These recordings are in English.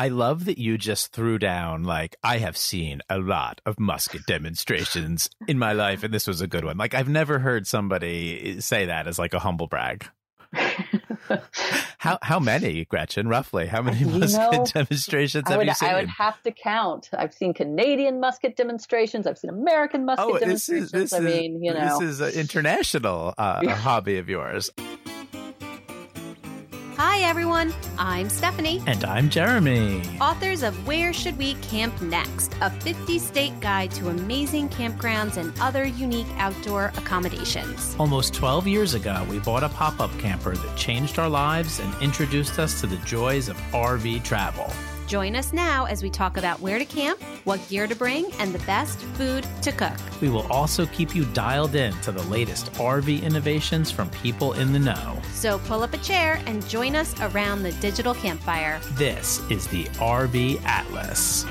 I love that you just threw down like I have seen a lot of musket demonstrations in my life, and this was a good one. Like I've never heard somebody say that as like a humble brag. how how many, Gretchen? Roughly, how many you musket know, demonstrations have would, you seen? I would have to count. I've seen Canadian musket demonstrations. I've seen American musket oh, demonstrations. This is, this I mean, you know, this is an international uh, hobby of yours. Hi, everyone. I'm Stephanie. And I'm Jeremy. Authors of Where Should We Camp Next? A 50 state guide to amazing campgrounds and other unique outdoor accommodations. Almost 12 years ago, we bought a pop up camper that changed our lives and introduced us to the joys of RV travel. Join us now as we talk about where to camp, what gear to bring, and the best food to cook. We will also keep you dialed in to the latest RV innovations from people in the know. So pull up a chair and join us around the digital campfire. This is the RV Atlas.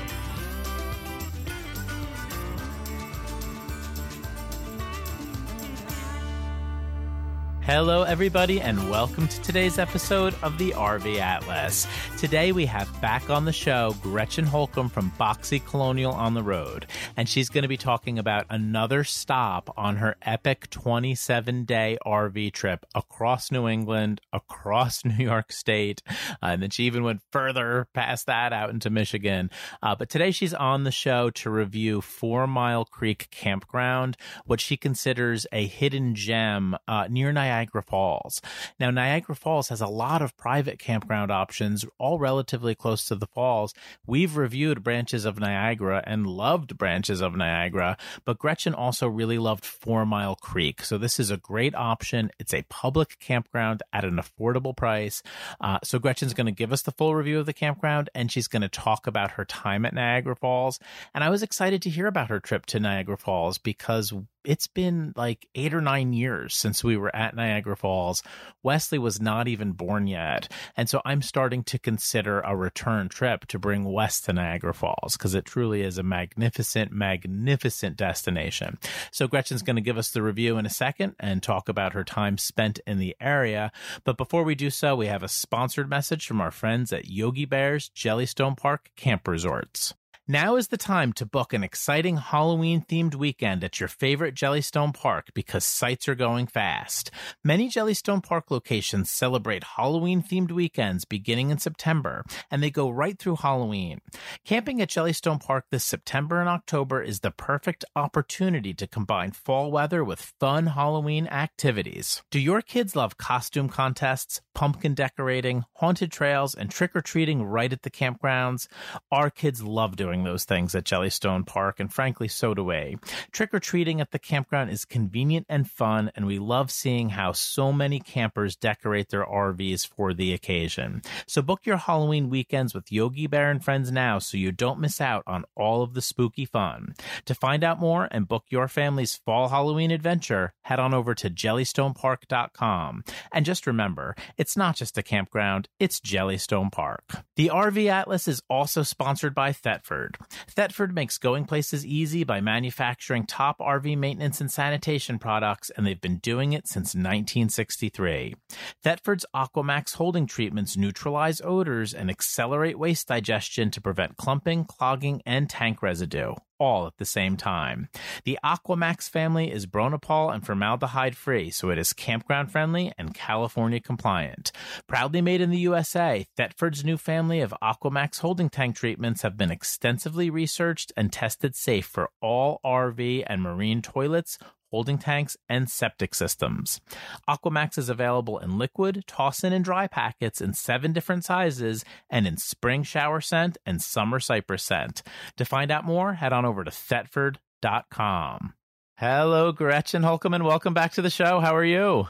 Hello, everybody, and welcome to today's episode of the RV Atlas. Today, we have back on the show Gretchen Holcomb from Boxy Colonial on the Road, and she's going to be talking about another stop on her epic 27 day RV trip across New England, across New York State, uh, and then she even went further past that out into Michigan. Uh, but today, she's on the show to review Four Mile Creek Campground, what she considers a hidden gem uh, near Niagara. Niagara Falls. Now, Niagara Falls has a lot of private campground options, all relatively close to the falls. We've reviewed branches of Niagara and loved branches of Niagara, but Gretchen also really loved Four Mile Creek. So, this is a great option. It's a public campground at an affordable price. Uh, so, Gretchen's going to give us the full review of the campground and she's going to talk about her time at Niagara Falls. And I was excited to hear about her trip to Niagara Falls because it's been like eight or nine years since we were at Niagara Falls. Wesley was not even born yet. And so I'm starting to consider a return trip to bring Wes to Niagara Falls because it truly is a magnificent, magnificent destination. So Gretchen's going to give us the review in a second and talk about her time spent in the area. But before we do so, we have a sponsored message from our friends at Yogi Bear's Jellystone Park Camp Resorts. Now is the time to book an exciting Halloween themed weekend at your favorite Jellystone Park because sites are going fast. Many Jellystone Park locations celebrate Halloween themed weekends beginning in September, and they go right through Halloween. Camping at Jellystone Park this September and October is the perfect opportunity to combine fall weather with fun Halloween activities. Do your kids love costume contests, pumpkin decorating, haunted trails, and trick or treating right at the campgrounds? Our kids love doing doing those things at Jellystone Park, and frankly, so do we. Trick or treating at the campground is convenient and fun, and we love seeing how so many campers decorate their RVs for the occasion. So book your Halloween weekends with Yogi Bear and friends now so you don't miss out on all of the spooky fun. To find out more and book your family's fall Halloween adventure, head on over to jellystonepark.com. And just remember, it's not just a campground, it's Jellystone Park. The RV Atlas is also sponsored by Thetford. Thetford. Thetford makes going places easy by manufacturing top RV maintenance and sanitation products, and they've been doing it since 1963. Thetford's Aquamax holding treatments neutralize odors and accelerate waste digestion to prevent clumping, clogging, and tank residue all at the same time. The Aquamax family is Bronopol and formaldehyde free, so it is campground friendly and California compliant. Proudly made in the USA, Thetford's new family of Aquamax holding tank treatments have been extensively researched and tested safe for all RV and marine toilets, holding tanks, and septic systems. Aquamax is available in liquid, toss in, and dry packets in seven different sizes and in spring shower scent and summer cypress scent. To find out more, head on over to Thetford.com. Hello, Gretchen Holcomb, and welcome back to the show. How are you?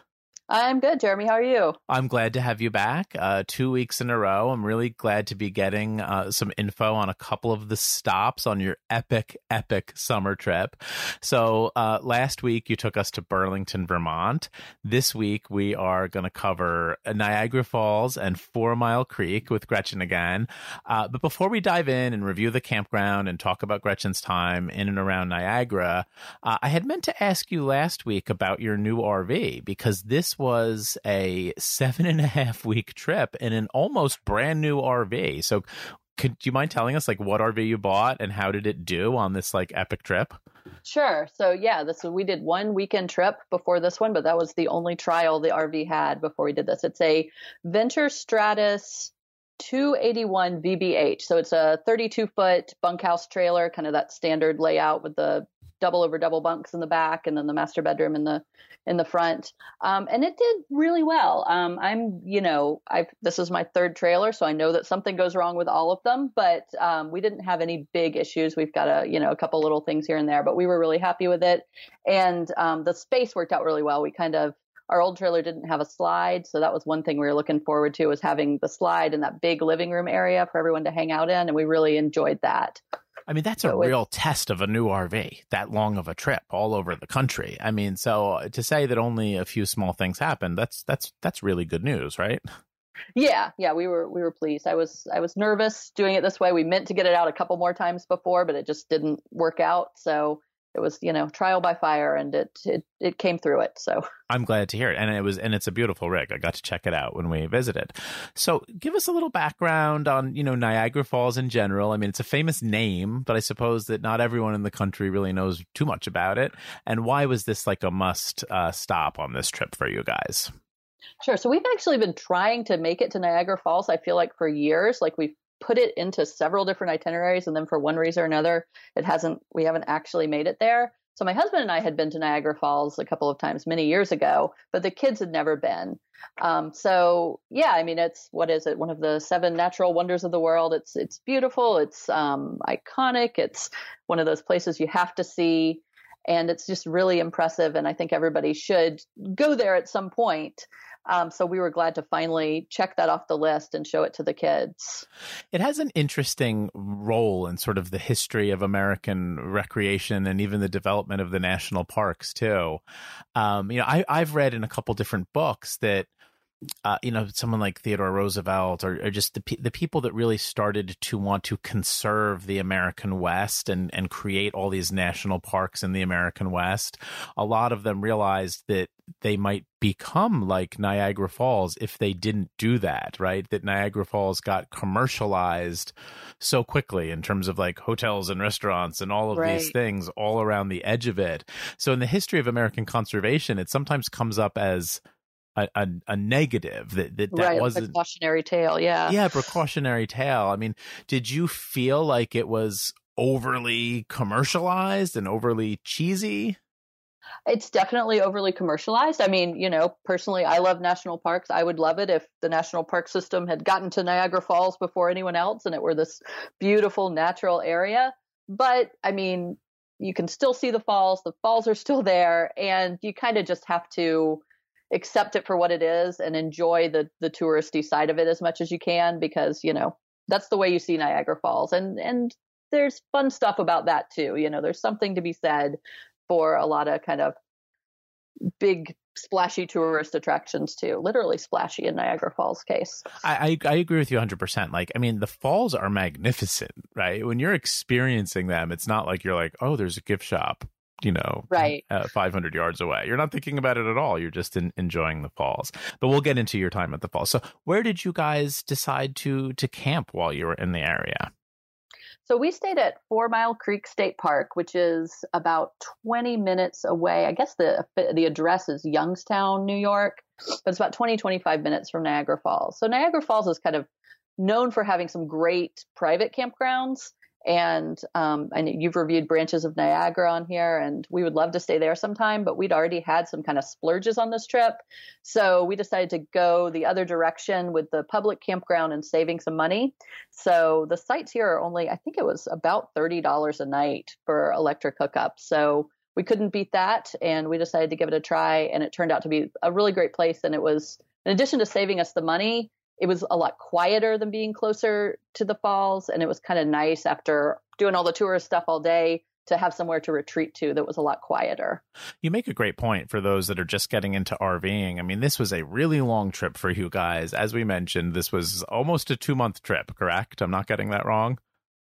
I'm good, Jeremy. How are you? I'm glad to have you back. Uh, two weeks in a row. I'm really glad to be getting uh, some info on a couple of the stops on your epic, epic summer trip. So uh, last week you took us to Burlington, Vermont. This week we are going to cover Niagara Falls and Four Mile Creek with Gretchen again. Uh, but before we dive in and review the campground and talk about Gretchen's time in and around Niagara, uh, I had meant to ask you last week about your new RV because this was a seven and a half week trip in an almost brand new RV. So could do you mind telling us like what RV you bought and how did it do on this like epic trip? Sure. So yeah, this we did one weekend trip before this one, but that was the only trial the RV had before we did this. It's a Venture Stratus 281 VBH. So it's a 32 foot bunkhouse trailer, kind of that standard layout with the double over double bunks in the back and then the master bedroom in the in the front. Um, and it did really well. Um, i'm you know i this is my third trailer so i know that something goes wrong with all of them but um, we didn't have any big issues. We've got a you know a couple little things here and there but we were really happy with it. And um, the space worked out really well. We kind of our old trailer didn't have a slide so that was one thing we were looking forward to was having the slide in that big living room area for everyone to hang out in and we really enjoyed that I mean, that's a real test of a new RV, that long of a trip all over the country. I mean, so uh, to say that only a few small things happened, that's that's that's really good news, right? Yeah, yeah, we were we were pleased. I was I was nervous doing it this way. We meant to get it out a couple more times before, but it just didn't work out. So it was you know trial by fire and it it it came through it so. I'm glad to hear it. And it was and it's a beautiful rig. I got to check it out when we visited. So give us a little background on you know niagara falls in general. I mean it's a famous name but i suppose that not everyone in the country really knows too much about it. And why was this like a must uh, stop on this trip for you guys? Sure. So we've actually been trying to make it to Niagara Falls, I feel like for years. Like we've put it into several different itineraries and then for one reason or another it hasn't we haven't actually made it there. So my husband and i had been to niagara falls a couple of times many years ago but the kids had never been. Um, so yeah i mean it's what is it? One of the seven natural wonders of the world. It's it's beautiful. It's um, iconic. It's one of those places you have to see and it's just really impressive and i think everybody should go there at some point um, so we were glad to finally check that off the list and show it to the kids. It has an interesting role in sort of the history of American recreation and even the development of the national parks too. Um, you know, I, I've read in a couple different books that uh, you know, someone like Theodore Roosevelt, or, or, just the the people that really started to want to conserve the American West and and create all these national parks in the American West. A lot of them realized that they might become like Niagara Falls if they didn't do that, right? That Niagara Falls got commercialized so quickly in terms of like hotels and restaurants and all of right. these things all around the edge of it. So in the history of American conservation, it sometimes comes up as a, a, a, negative that that, that right, wasn't precautionary tale yeah yeah precautionary tale i mean did you feel like it was overly commercialized and overly cheesy it's definitely overly commercialized. I mean, you know, personally, I love national parks. I would love it if the national park system had gotten to Niagara Falls before anyone else and it were this beautiful natural area. But I mean, you can still see the falls. The falls are still there. And you kind of just have to accept it for what it is and enjoy the the touristy side of it as much as you can because you know that's the way you see Niagara Falls. And and there's fun stuff about that too. You know there's something to be said for a lot of kind of big splashy tourist attractions too literally splashy in niagara falls case. I, I, I agree with you 100% like i mean the falls are magnificent right? When you're experiencing them it's not like you're like oh there's a gift shop you know, right, uh, 500 yards away. You're not thinking about it at all. You're just in, enjoying the falls. But we'll get into your time at the falls. So, where did you guys decide to to camp while you were in the area? So we stayed at Four Mile Creek State Park, which is about 20 minutes away. I guess the the address is Youngstown, New York, but it's about 20 25 minutes from Niagara Falls. So Niagara Falls is kind of known for having some great private campgrounds and um, you've reviewed branches of Niagara on here, and we would love to stay there sometime. But we'd already had some kind of splurges on this trip, so we decided to go the other direction with the public campground and saving some money. So the sites here are only, I think it was about thirty dollars a night for electric hookup. So we couldn't beat that, and we decided to give it a try, and it turned out to be a really great place. And it was, in addition to saving us the money, it was a lot quieter than being closer to the falls and it was kind of nice after doing all the tourist stuff all day to have somewhere to retreat to that was a lot quieter. You make a great point for those that are just getting into RVing. I mean, this was a really long trip for you guys. As we mentioned, this was almost a 2-month trip, correct? I'm not getting that wrong.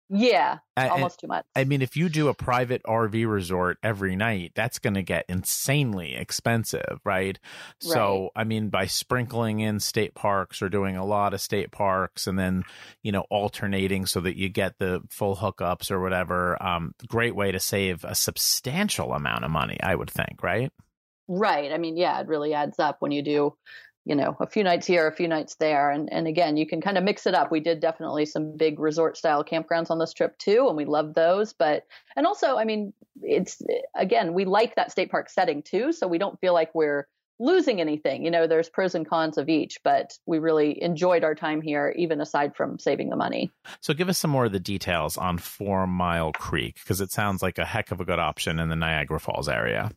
Yeah, I- almost too much. I mean, if you do a private RV resort every night, that's going to get insanely expensive, right? So, I mean, by sprinkling in state parks or doing a lot of state parks and then, you know, alternating so that you get the full hookups or whatever, um, great way to save a substantial amount of money, I would think, right? Right. I mean, yeah, it really adds up when you do, you know, a few nights here, a few nights there. And and again, you can kind of mix it up. We did definitely some big resort style campgrounds on this trip too, and we love those. But and also, I mean, it's again, we like that state park setting too, so we don't feel like we're losing anything. You know, there's pros and cons of each, but we really enjoyed our time here, even aside from saving the money. So, give us some more of the details on Four Mile Creek because it sounds like a heck of a good option in the Niagara Falls area.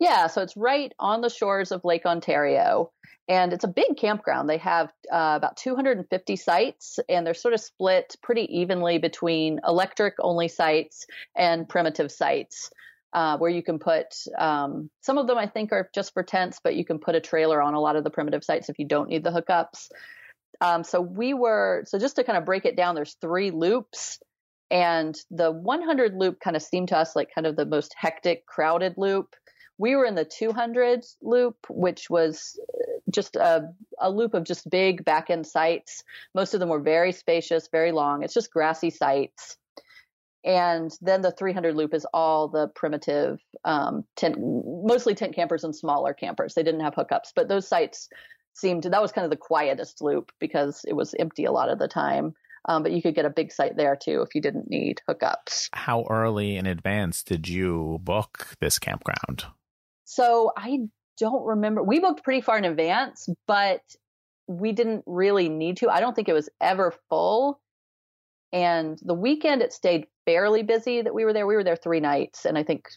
Yeah, so it's right on the shores of Lake Ontario, and it's a big campground. They have uh, about 250 sites, and they're sort of split pretty evenly between electric only sites and primitive sites. Uh, where you can put um, some of them, I think, are just for tents, but you can put a trailer on a lot of the primitive sites if you don't need the hookups. Um, so we were so just to kind of break it down. There's three loops, and the 100 loop kind of seemed to us like kind of the most hectic, crowded loop. We were in the 200 loop, which was just a, a loop of just big back end sites. Most of them were very spacious, very long. It's just grassy sites. And then the 300 loop is all the primitive um, tent, mostly tent campers and smaller campers. They didn't have hookups, but those sites seemed that was kind of the quietest loop because it was empty a lot of the time. Um, but you could get a big site there too if you didn't need hookups. How early in advance did you book this campground? So I don't remember. We booked pretty far in advance, but we didn't really need to. I don't think it was ever full. And the weekend it stayed fairly busy that we were there. We were there three nights, and I think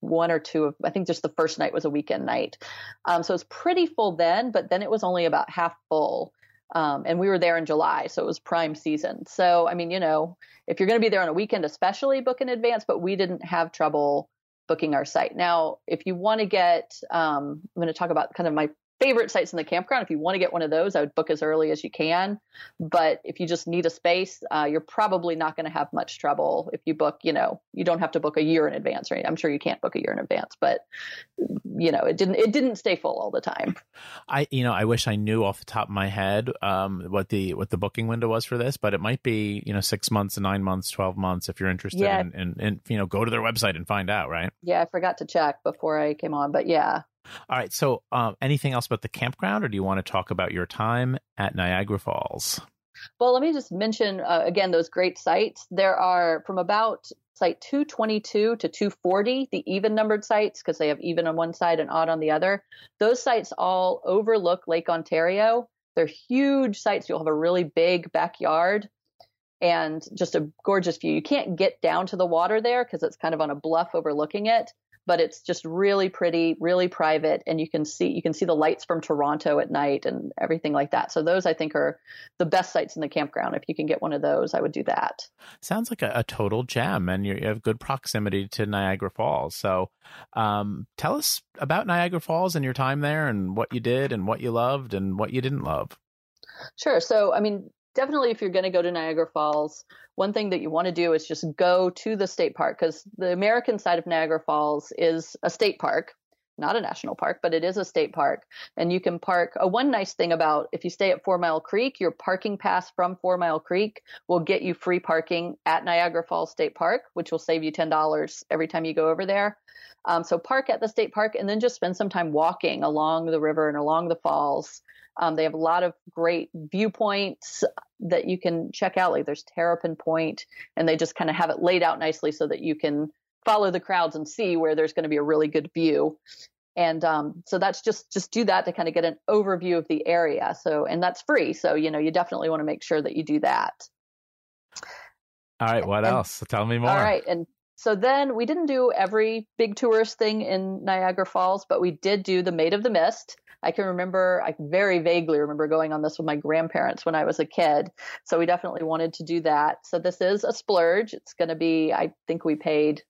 one or two of I think just the first night was a weekend night. Um, so it was pretty full then, but then it was only about half full. Um, and we were there in July, so it was prime season. So I mean, you know, if you're going to be there on a weekend, especially book in advance. But we didn't have trouble booking our site. Now, if you want to get, um, I'm going to talk about kind of my favorite sites in the campground. If you want to get one of those, I would book as early as you can. But if you just need a space, uh, you're probably not going to have much trouble if you book. You know, you don't have to book a year in advance, right? I'm sure you can't book a year in advance, but you know, it didn't it didn't stay full all the time. I you know I wish I knew off the top of my head um, what the what the booking window was for this, but it might be you know six months, nine months, twelve months if you're interested. Yeah. And in, in, in, you know go to their website and find out, right? Yeah, I forgot to check before I came on, but yeah. All right. So, um, anything else about the campground, or do you want to talk about your time at Niagara Falls? Well, let me just mention uh, again those great sites. There are from about site 222 to 240, the even numbered sites, because they have even on one side and odd on the other. Those sites all overlook Lake Ontario. They're huge sites. You'll have a really big backyard and just a gorgeous view. You can't get down to the water there because it's kind of on a bluff overlooking it but it's just really pretty, really private, and you can see you can see the lights from Toronto at night and everything like that. So those I think are the best sites in the campground. If you can get one of those, I would do that. Sounds like a, a total gem, and you have good proximity to Niagara Falls. So, um, tell us about Niagara Falls and your time there, and what you did, and what you loved, and what you didn't love. Sure. So, I mean, definitely if you're going to go to Niagara Falls, one thing that you want to do is just go to the state park because the American side of Niagara Falls is a state park, not a national park, but it is a state park. And you can park. A one nice thing about if you stay at Four Mile Creek, your parking pass from Four Mile Creek will get you free parking at Niagara Falls State Park, which will save you $10 every time you go over there. Um, so park at the state park and then just spend some time walking along the river and along the falls. Um, they have a lot of great viewpoints that you can check out. Like there's Terrapin Point, and they just kind of have it laid out nicely so that you can follow the crowds and see where there's going to be a really good view. And um, so that's just just do that to kind of get an overview of the area. So and that's free. So you know you definitely want to make sure that you do that. All right. What And- else? Tell me more. All right, and so then we didn't do every big tourist thing in Niagara Falls, but we did do the Maid of the Mist. I can remember, I very vaguely remember going on this with my grandparents when I was a kid. So we definitely wanted to do that. So this is a splurge. It's going to be, I think we paid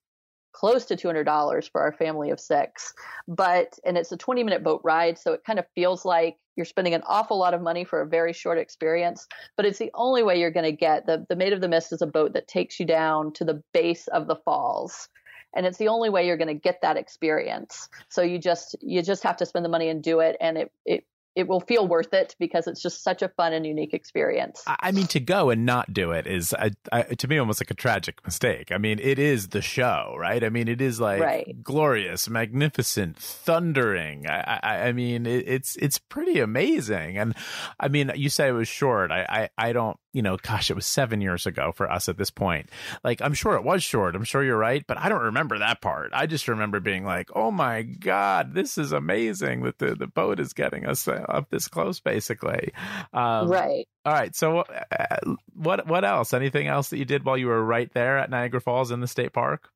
close to $200 for our family of six. But, and it's a 20 minute boat ride. So it kind of feels like you're spending an awful lot of money for a very short experience, but it's the only way you're going to get the, the Maid of the Mist is a boat that takes you down to the base of the falls. And it's the only way you're going to get that experience. So you just, you just have to spend the money and do it. And it, it it will feel worth it because it's just such a fun and unique experience. I mean, to go and not do it is, I, I, to me, almost like a tragic mistake. I mean, it is the show, right? I mean, it is like right. glorious, magnificent, thundering. I, I, I mean, it, it's it's pretty amazing. And I mean, you say it was short. I, I, I don't you know, gosh, it was seven years ago for us at this point. Like, I'm sure it was short. I'm sure you're right, but I don't remember that part. I just remember being like, oh my God, this is amazing that the, the boat is getting us up this close, basically. Um, right. All right. So, uh, what what else? Anything else that you did while you were right there at Niagara Falls in the state park?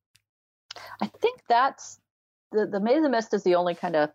I think that's the the Maid of the Mist is the only kind of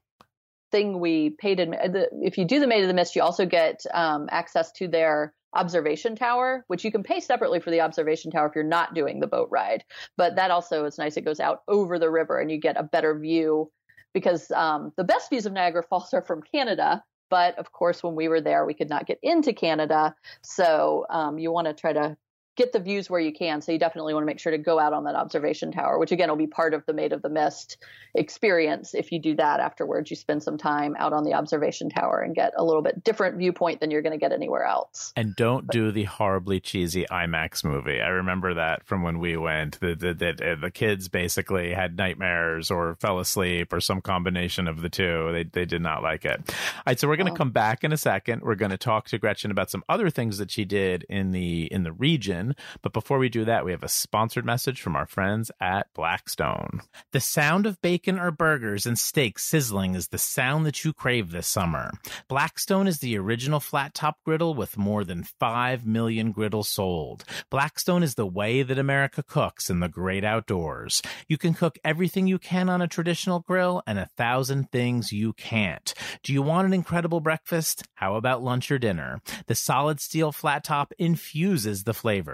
thing we paid. In, the, if you do the Maid of the Mist, you also get um, access to their observation tower, which you can pay separately for the observation tower if you're not doing the boat ride. But that also is nice. It goes out over the river and you get a better view because um, the best views of Niagara Falls are from Canada. But of course, when we were there, we could not get into Canada. So um, you want to try to get the views where you can. So you definitely want to make sure to go out on that observation tower, which again will be part of the Maid of the Mist experience. If you do that afterwards, you spend some time out on the observation tower and get a little bit different viewpoint than you're going to get anywhere else. And don't but, do the horribly cheesy IMAX movie. I remember that from when we went. The, the, the, the kids basically had nightmares or fell asleep or some combination of the two. They, they did not like it. All right, so we're going to oh. come back in a second. We're going to talk to Gretchen about some other things that she did in the in the region but before we do that, we have a sponsored message from our friends at Blackstone. The sound of bacon or burgers and steaks sizzling is the sound that you crave this summer. Blackstone is the original flat top griddle with more than 5 million griddles sold. Blackstone is the way that America cooks in the great outdoors. You can cook everything you can on a traditional grill and a thousand things you can't. Do you want an incredible breakfast? How about lunch or dinner? The solid steel flat top infuses the flavor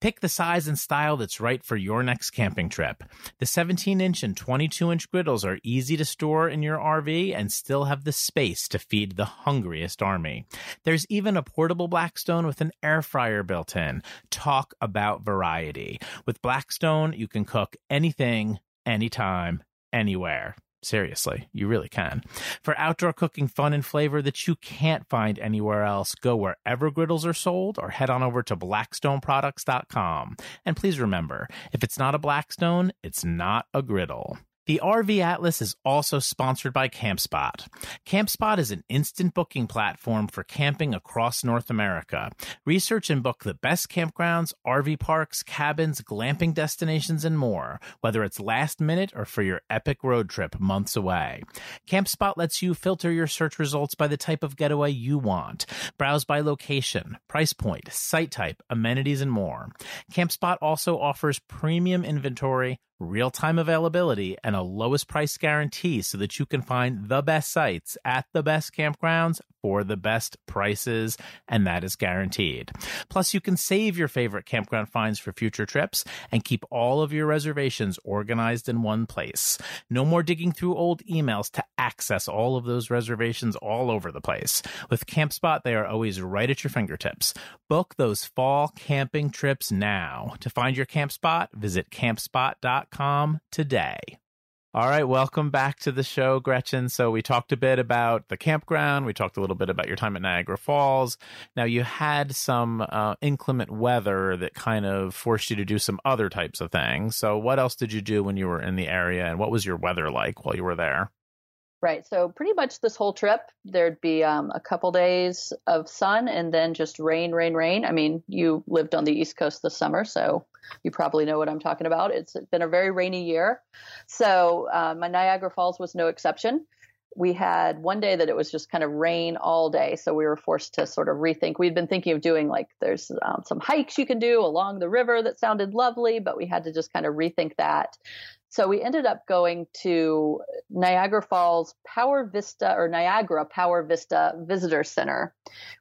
Pick the size and style that's right for your next camping trip. The 17 inch and 22 inch griddles are easy to store in your RV and still have the space to feed the hungriest army. There's even a portable Blackstone with an air fryer built in. Talk about variety. With Blackstone, you can cook anything, anytime, anywhere. Seriously, you really can. For outdoor cooking fun and flavor that you can't find anywhere else, go wherever griddles are sold or head on over to blackstoneproducts.com. And please remember, if it's not a Blackstone, it's not a griddle. The RV Atlas is also sponsored by CampSpot. CampSpot is an instant booking platform for camping across North America. Research and book the best campgrounds, RV parks, cabins, glamping destinations, and more, whether it's last minute or for your epic road trip months away. CampSpot lets you filter your search results by the type of getaway you want. Browse by location, price point, site type, amenities, and more. CampSpot also offers premium inventory real time availability, and a lowest price guarantee so that you can find the best sites at the best campgrounds for the best prices, and that is guaranteed. Plus, you can save your favorite campground finds for future trips and keep all of your reservations organized in one place. No more digging through old emails to access all of those reservations all over the place. With CampSpot, they are always right at your fingertips. Book those fall camping trips now. To find your camp spot, visit campspot.com today. All right, welcome back to the show, Gretchen. So, we talked a bit about the campground. We talked a little bit about your time at Niagara Falls. Now, you had some uh, inclement weather that kind of forced you to do some other types of things. So, what else did you do when you were in the area, and what was your weather like while you were there? Right. So pretty much this whole trip, there'd be um, a couple days of sun and then just rain, rain, rain. I mean, you lived on the East Coast this summer, so you probably know what I'm talking about. It's been a very rainy year. So uh, my Niagara Falls was no exception. We had one day that it was just kind of rain all day. So we were forced to sort of rethink. We'd been thinking of doing like there's um, some hikes you can do along the river that sounded lovely, but we had to just kind of rethink that So we ended up going to Niagara Falls Power Vista or Niagara Power Vista Visitor Center,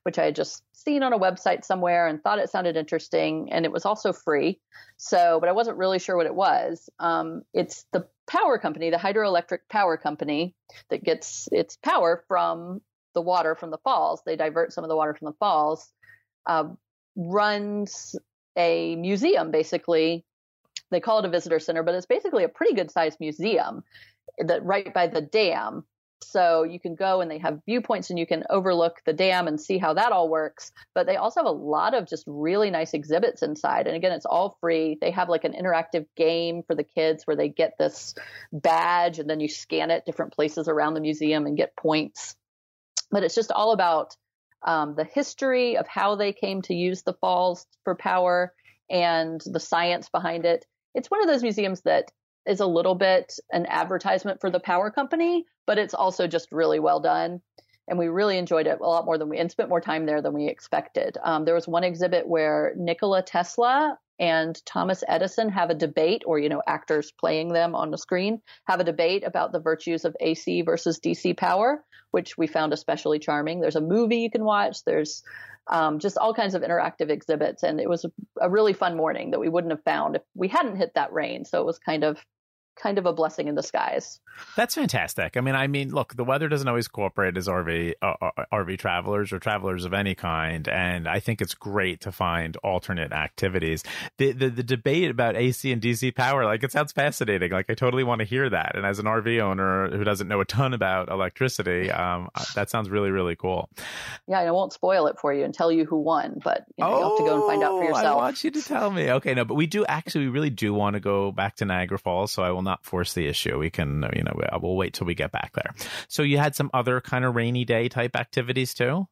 which I had just seen on a website somewhere and thought it sounded interesting. And it was also free. So, but I wasn't really sure what it was. Um, it's the power company, the hydroelectric power company that gets its power from the water from the falls. They divert some of the water from the falls. Uh, runs a museum basically they call it a visitor center, but it's basically a pretty good sized museum that right by the dam. So you can go and they have viewpoints and you can overlook the dam and see how that all works. But they also have a lot of just really nice exhibits inside. And again, it's all free. They have like an interactive game for the kids where they get this badge and then you scan it different places around the museum and get points. But it's just all about um, the history of how they came to use the falls for power and the science behind it it's one of those museums that is a little bit an advertisement for the power company, but it's also just really well done. And we really enjoyed it a lot more than we and spent more time there than we expected. Um, there was one exhibit where Nikola Tesla and Thomas Edison have a debate, or you know, actors playing them on the screen have a debate about the virtues of AC versus DC power, which we found especially charming. There's a movie you can watch. There's um, just all kinds of interactive exhibits. And it was a really fun morning that we wouldn't have found if we hadn't hit that rain. So it was kind of kind of a blessing in disguise. That's fantastic. I mean, I mean, look, the weather doesn't always cooperate as RV uh, uh RV travelers or travelers of any kind, and I think it's great to find alternate activities. The, the the debate about AC and DC power, like it sounds fascinating. Like I totally want to hear that. And as an RV owner who doesn't know a ton about electricity, um, that sounds really really cool. Yeah, I won't spoil it for you and tell you who won, but you, know, oh, you have to go and find out for yourself. Oh, I want you to tell me. Okay, no, but we do actually, we really do want to go back to Niagara Falls, so I will not force the issue. We can, you know, we'll wait till we get back there. So you had some other kind of rainy day type activities too?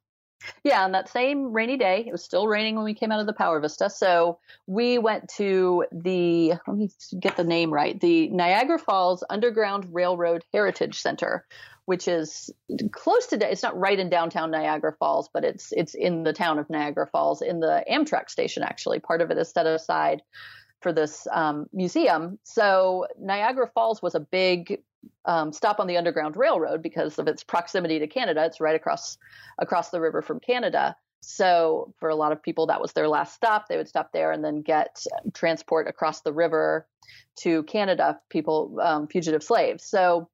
Yeah, on that same rainy day, it was still raining when we came out of the Power Vista. So we went to the, let me get the name right, the Niagara Falls Underground Railroad Heritage Center, which is close to, it's not right in downtown Niagara Falls, but it's, it's in the town of Niagara Falls in the Amtrak station, actually. Part of it is set aside for this um, museum. So Niagara Falls was a big um, stop on the Underground Railroad because of its proximity to Canada. It's right across across the river from Canada. So for a lot of people, that was their last stop. They would stop there and then get transport across the river to Canada. People, um, fugitive slaves. So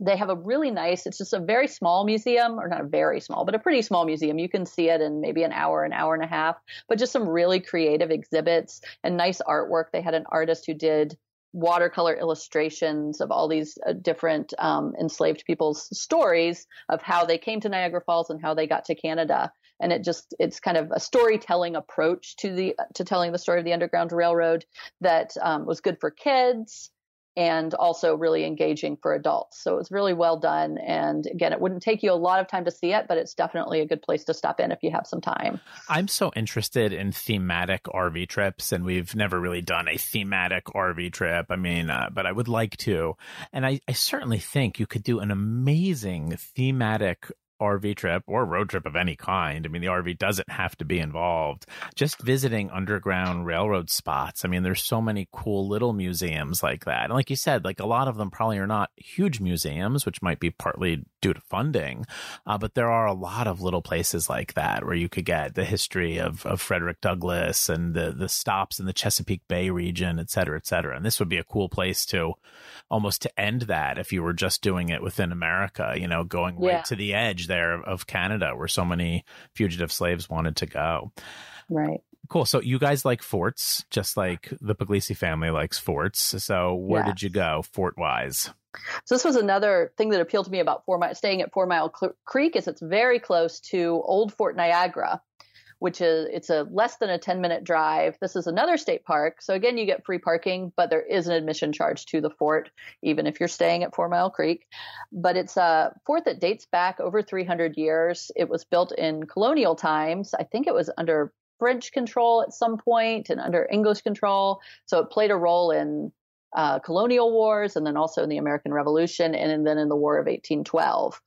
they have a really nice it's just a very small museum or not a very small but a pretty small museum. You can see it in maybe an hour an hour and a half but just some really creative exhibits and nice artwork. They had an artist who did watercolor illustrations of all these uh, different um, enslaved people's stories of how they came to niagara falls and how they got to canada. And it just it's kind of a storytelling approach to the to telling the story of the underground railroad that um, was good for kids and also really engaging for adults. So it was really well done. And again, it wouldn't take you a lot of time to see it, but it's definitely a good place to stop in if you have some time. I'm so interested in thematic RV trips, and we've never really done a thematic RV trip. I mean, uh, but I would like to. And I, I certainly think you could do an amazing thematic RV trip or road trip of any kind. I mean, the RV doesn't have to be involved. Just visiting underground railroad spots. I mean, there's so many cool little museums like that. And like you said, like a lot of them probably are not huge museums, which might be partly due to funding. Uh, but there are a lot of little places like that where you could get the history of, of Frederick Douglass and the, the stops in the Chesapeake Bay region, et cetera, et cetera. And this would be a cool place to almost to end that if you were just doing it within America, you know, going yeah. right to the edge there of Canada where so many fugitive slaves wanted to go. Right. Cool. So you guys like forts, just like the Puglisi family likes forts. So where did you go fort wise? So this was another thing that appealed to me about Four Mile, staying at Four Mile Creek is it's very close to Old Fort Niagara, which is it's a less than a 10 minute drive. This is another state park. So again, you get free parking, but there is an admission charge to the fort, even if you're staying at Four Mile Creek. But it's a fort that dates back over 300 years. It was built in colonial times. I think it was under French control at some point and under English control. So it played a role in uh, colonial wars and then also in the American Revolution and then in the War of 1812.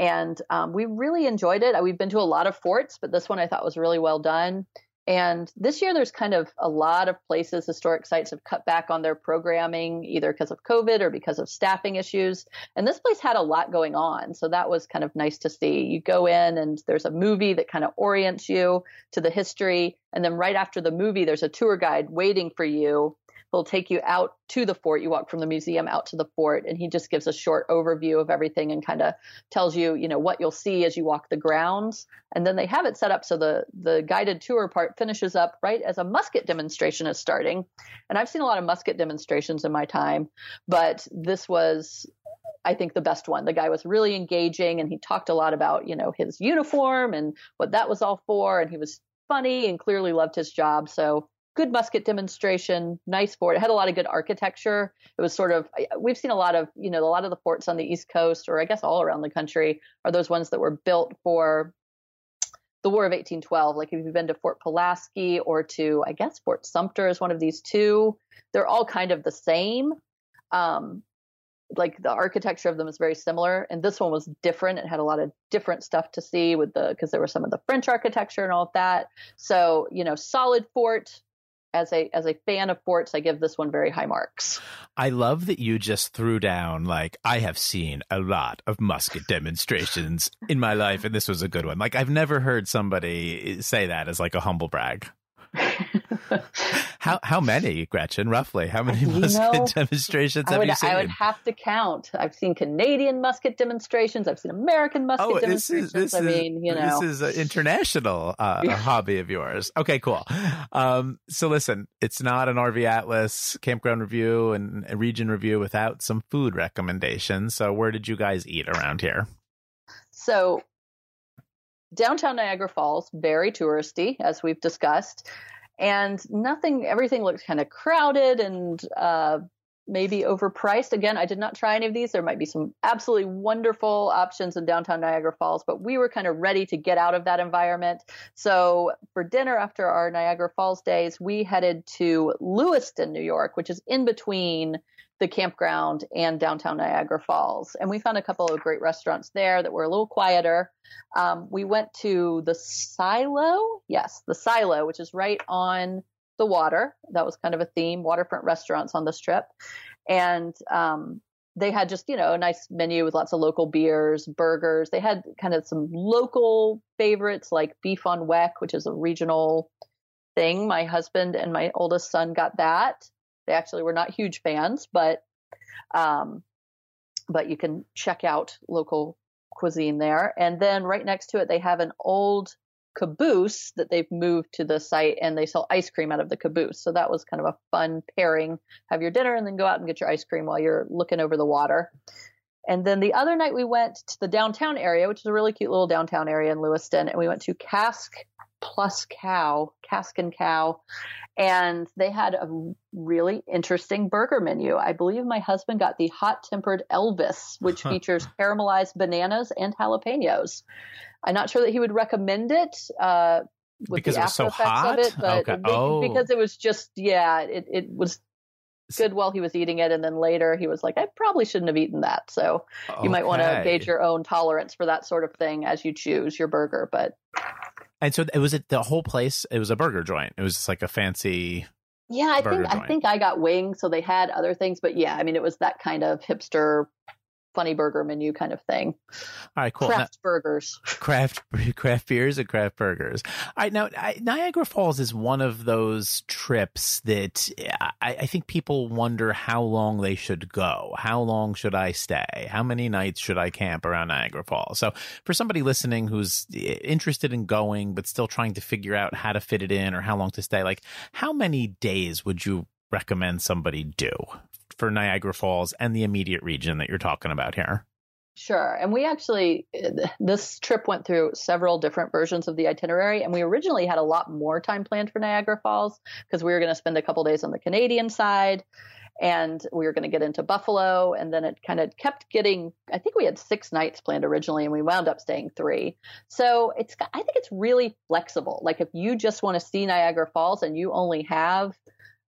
And um, we really enjoyed it. We've been to a lot of forts, but this one I thought was really well done. And this year, there's kind of a lot of places, historic sites have cut back on their programming, either because of COVID or because of staffing issues. And this place had a lot going on. So that was kind of nice to see. You go in and there's a movie that kind of orients you to the history. And then right after the movie, there's a tour guide waiting for you he'll take you out to the fort. You walk from the museum out to the fort, and he just gives a short overview of everything and kind of tells you, you know, what you'll see as you walk the grounds. And then they have it set up so the the guided tour part finishes up right as a musket demonstration is starting. And I've seen a lot of musket demonstrations in my time, but this was I think the best one. The guy was really engaging and he talked a lot about, you know, his uniform and what that was all for. And he was funny and clearly loved his job. So good musket demonstration, nice fort. It had a lot of good architecture. It was sort of we've seen a lot of you know a lot of the forts on the East Coast, or I guess all around the country, are those ones that were built for the War of 1812. Like if you've been to Fort Pulaski or to I guess Fort Sumter is one of these two. They're all kind of the same. Um, like the architecture of them is very similar and this one was different it had a lot of different stuff to see with the because there was some of the french architecture and all of that so you know solid fort as a as a fan of forts, I give this one very high marks. I love that you just threw down like I have seen a lot of musket demonstrations in my life, and this was a good one. Like I've never heard somebody say that as like a humble brag. How how many, Gretchen? Roughly, how many musket know, demonstrations have would, you seen? I would have to count. I've seen Canadian musket demonstrations. I've seen American musket oh, demonstrations. This is, this I mean, you know, this is an international uh, hobby of yours. Okay, cool. Um, so listen, it's not an RV Atlas campground review and a region review without some food recommendations. So, where did you guys eat around here? So downtown Niagara Falls, very touristy, as we've discussed, and nothing, everything looked kind of crowded and uh, maybe overpriced. Again, I did not try any of these. There might be some absolutely wonderful options in downtown Niagara Falls, but we were kind of ready to get out of that environment. So for dinner after our Niagara Falls days, we headed to Lewiston, New York, which is in between the campground and downtown Niagara Falls. And we found a couple of great restaurants there that were a little quieter. Um, we went to the Silo, yes, the Silo, which is right on the water. That was kind of a theme, waterfront restaurants on this trip. And um, they had just, you know, a nice menu with lots of local beers, burgers. They had kind of some local favorites like beef on weck, which is a regional thing. My husband and my oldest son got that. They actually were not huge fans, but um, but you can check out local cuisine there. And then right next to it, they have an old caboose that they've moved to the site and they sell ice cream out of the caboose. So that was kind of a fun pairing. Have your dinner and then go out and get your ice cream while you're looking over the water. And then the other night we went to the downtown area, which is a really cute little downtown area in Lewiston, and we went to Cask Plus Cow, Cask and Cow, and they had a really interesting burger menu. I believe my husband got the hot tempered Elvis, which features caramelized bananas and jalapenos. I'm not sure that he would recommend it. Uh, with because the it was so hot? It, but okay. oh. because it was just yeah, it, it was good while he was eating it, and then later he was like, I probably shouldn't have eaten that. So okay. you might want to gauge your own tolerance for that sort of thing as you choose your burger. But and so it was it the whole place. It was a burger joint. It was just like a fancy. Yeah, I think joint. I think I got wings, so they had other things, but yeah, I mean it was that kind of hipster funny burger menu kind of thing. All right, cool. Craft now, burgers, craft craft beers, and craft burgers. All right, now I, Niagara Falls is one of those trips that I, I, think people wonder how long they should go. How long should I stay? How many nights should I camp around Niagara Falls? So, for somebody listening who's interested in going but still trying to figure out how to fit it in or how long to stay, like how many days would you recommend somebody do for Niagara Falls and the immediate region that you're talking about here? Sure. And we actually, uh, this trip went through several different versions of the itinerary. And we originally had a lot more time planned for Niagara Falls because we were going to spend a couple days on the Canadian side and we were going to get into Buffalo. And then it kind of kept getting, I think we had six nights planned originally and we wound up staying three. So it's, I think it's really flexible. Like if you just want to see Niagara Falls and you only have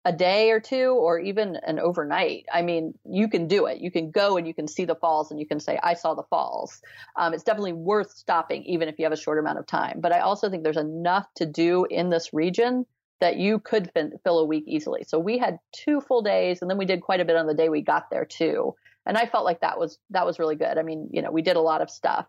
a day or two or even an overnight, I mean, you can do it. You can go and you can see the falls and you can say, I saw the falls. Um, it's definitely worth stopping, even if you have a short amount of time. But I also think there's enough to do in this region that you could fin- fill a week easily. So we had two full days and then we did quite a bit on the day we got there too. And I felt like that was that was really good. I mean, you know, we did a lot of stuff.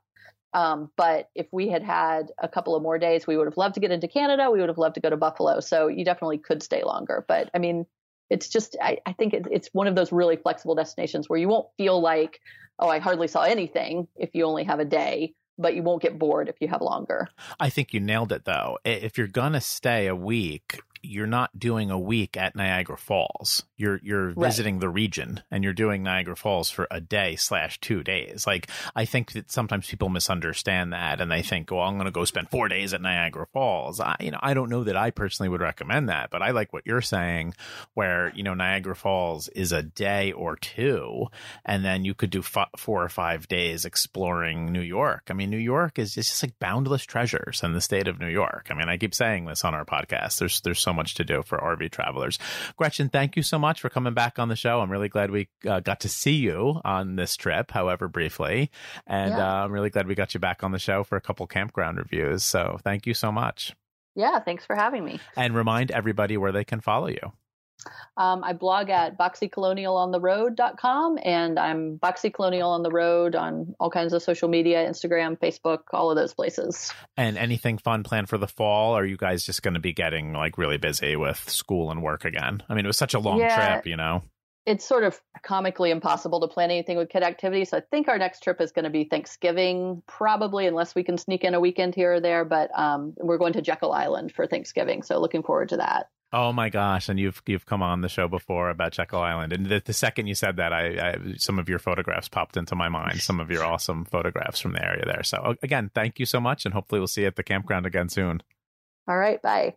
Um, but if we had had a couple of more days, we would have loved to get into Canada. We would have loved to go to Buffalo. So you definitely could stay longer. But I mean, it's just, I, I think it, it's one of those really flexible destinations where you won't feel like, oh, I hardly saw anything if you only have a day, but you won't get bored if you have longer. I think you nailed it though. If you're going to stay a week, you're not doing a week at Niagara Falls. You're you're right. visiting the region and you're doing Niagara Falls for a day slash two days. Like I think that sometimes people misunderstand that and they think, well, I'm going to go spend four days at Niagara Falls. I, you know, I don't know that I personally would recommend that, but I like what you're saying, where you know Niagara Falls is a day or two, and then you could do f- four or five days exploring New York. I mean, New York is just like boundless treasures in the state of New York. I mean, I keep saying this on our podcast. There's there's so much to do for RV travelers. Gretchen, thank you so much for coming back on the show. I'm really glad we uh, got to see you on this trip, however briefly, and yeah. uh, I'm really glad we got you back on the show for a couple campground reviews. So thank you so much. Yeah, thanks for having me. And remind everybody where they can follow you. Um, I blog at boxycolonialontheroad.com and I'm Boxy Colonial on the Road on all kinds of social media, Instagram, Facebook, all of those places. And anything fun planned for the fall? are you guys just going to be getting like really busy with school and work again? I mean, it was such a long yeah, trip, you know? It's sort of comically impossible to plan anything with kid activities. So I think our next trip is going to be Thanksgiving, probably, unless we can sneak in a weekend here or there. But um, we're going to Jekyll Island for Thanksgiving. So looking forward to that. Oh my gosh! And you've you've come on the show before about Jekyll Island, and the, the second you said that, I, I, some of your photographs popped into my mind. Some of your awesome photographs from the area there. So again, thank you so much, and hopefully we'll see you at the campground again soon. All right, bye.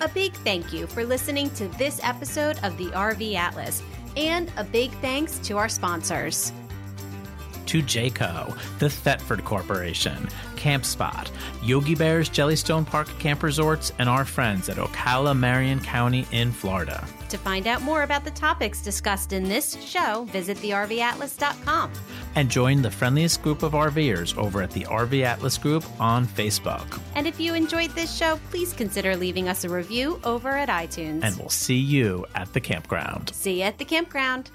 A big thank you for listening to this episode of the RV Atlas, and a big thanks to our sponsors to Jayco, the Thetford Corporation, CampSpot, Yogi Bear's Jellystone Park Camp Resorts, and our friends at Ocala, Marion County in Florida. To find out more about the topics discussed in this show, visit thervatlas.com. And join the friendliest group of RVers over at the RV Atlas Group on Facebook. And if you enjoyed this show, please consider leaving us a review over at iTunes. And we'll see you at the campground. See you at the campground.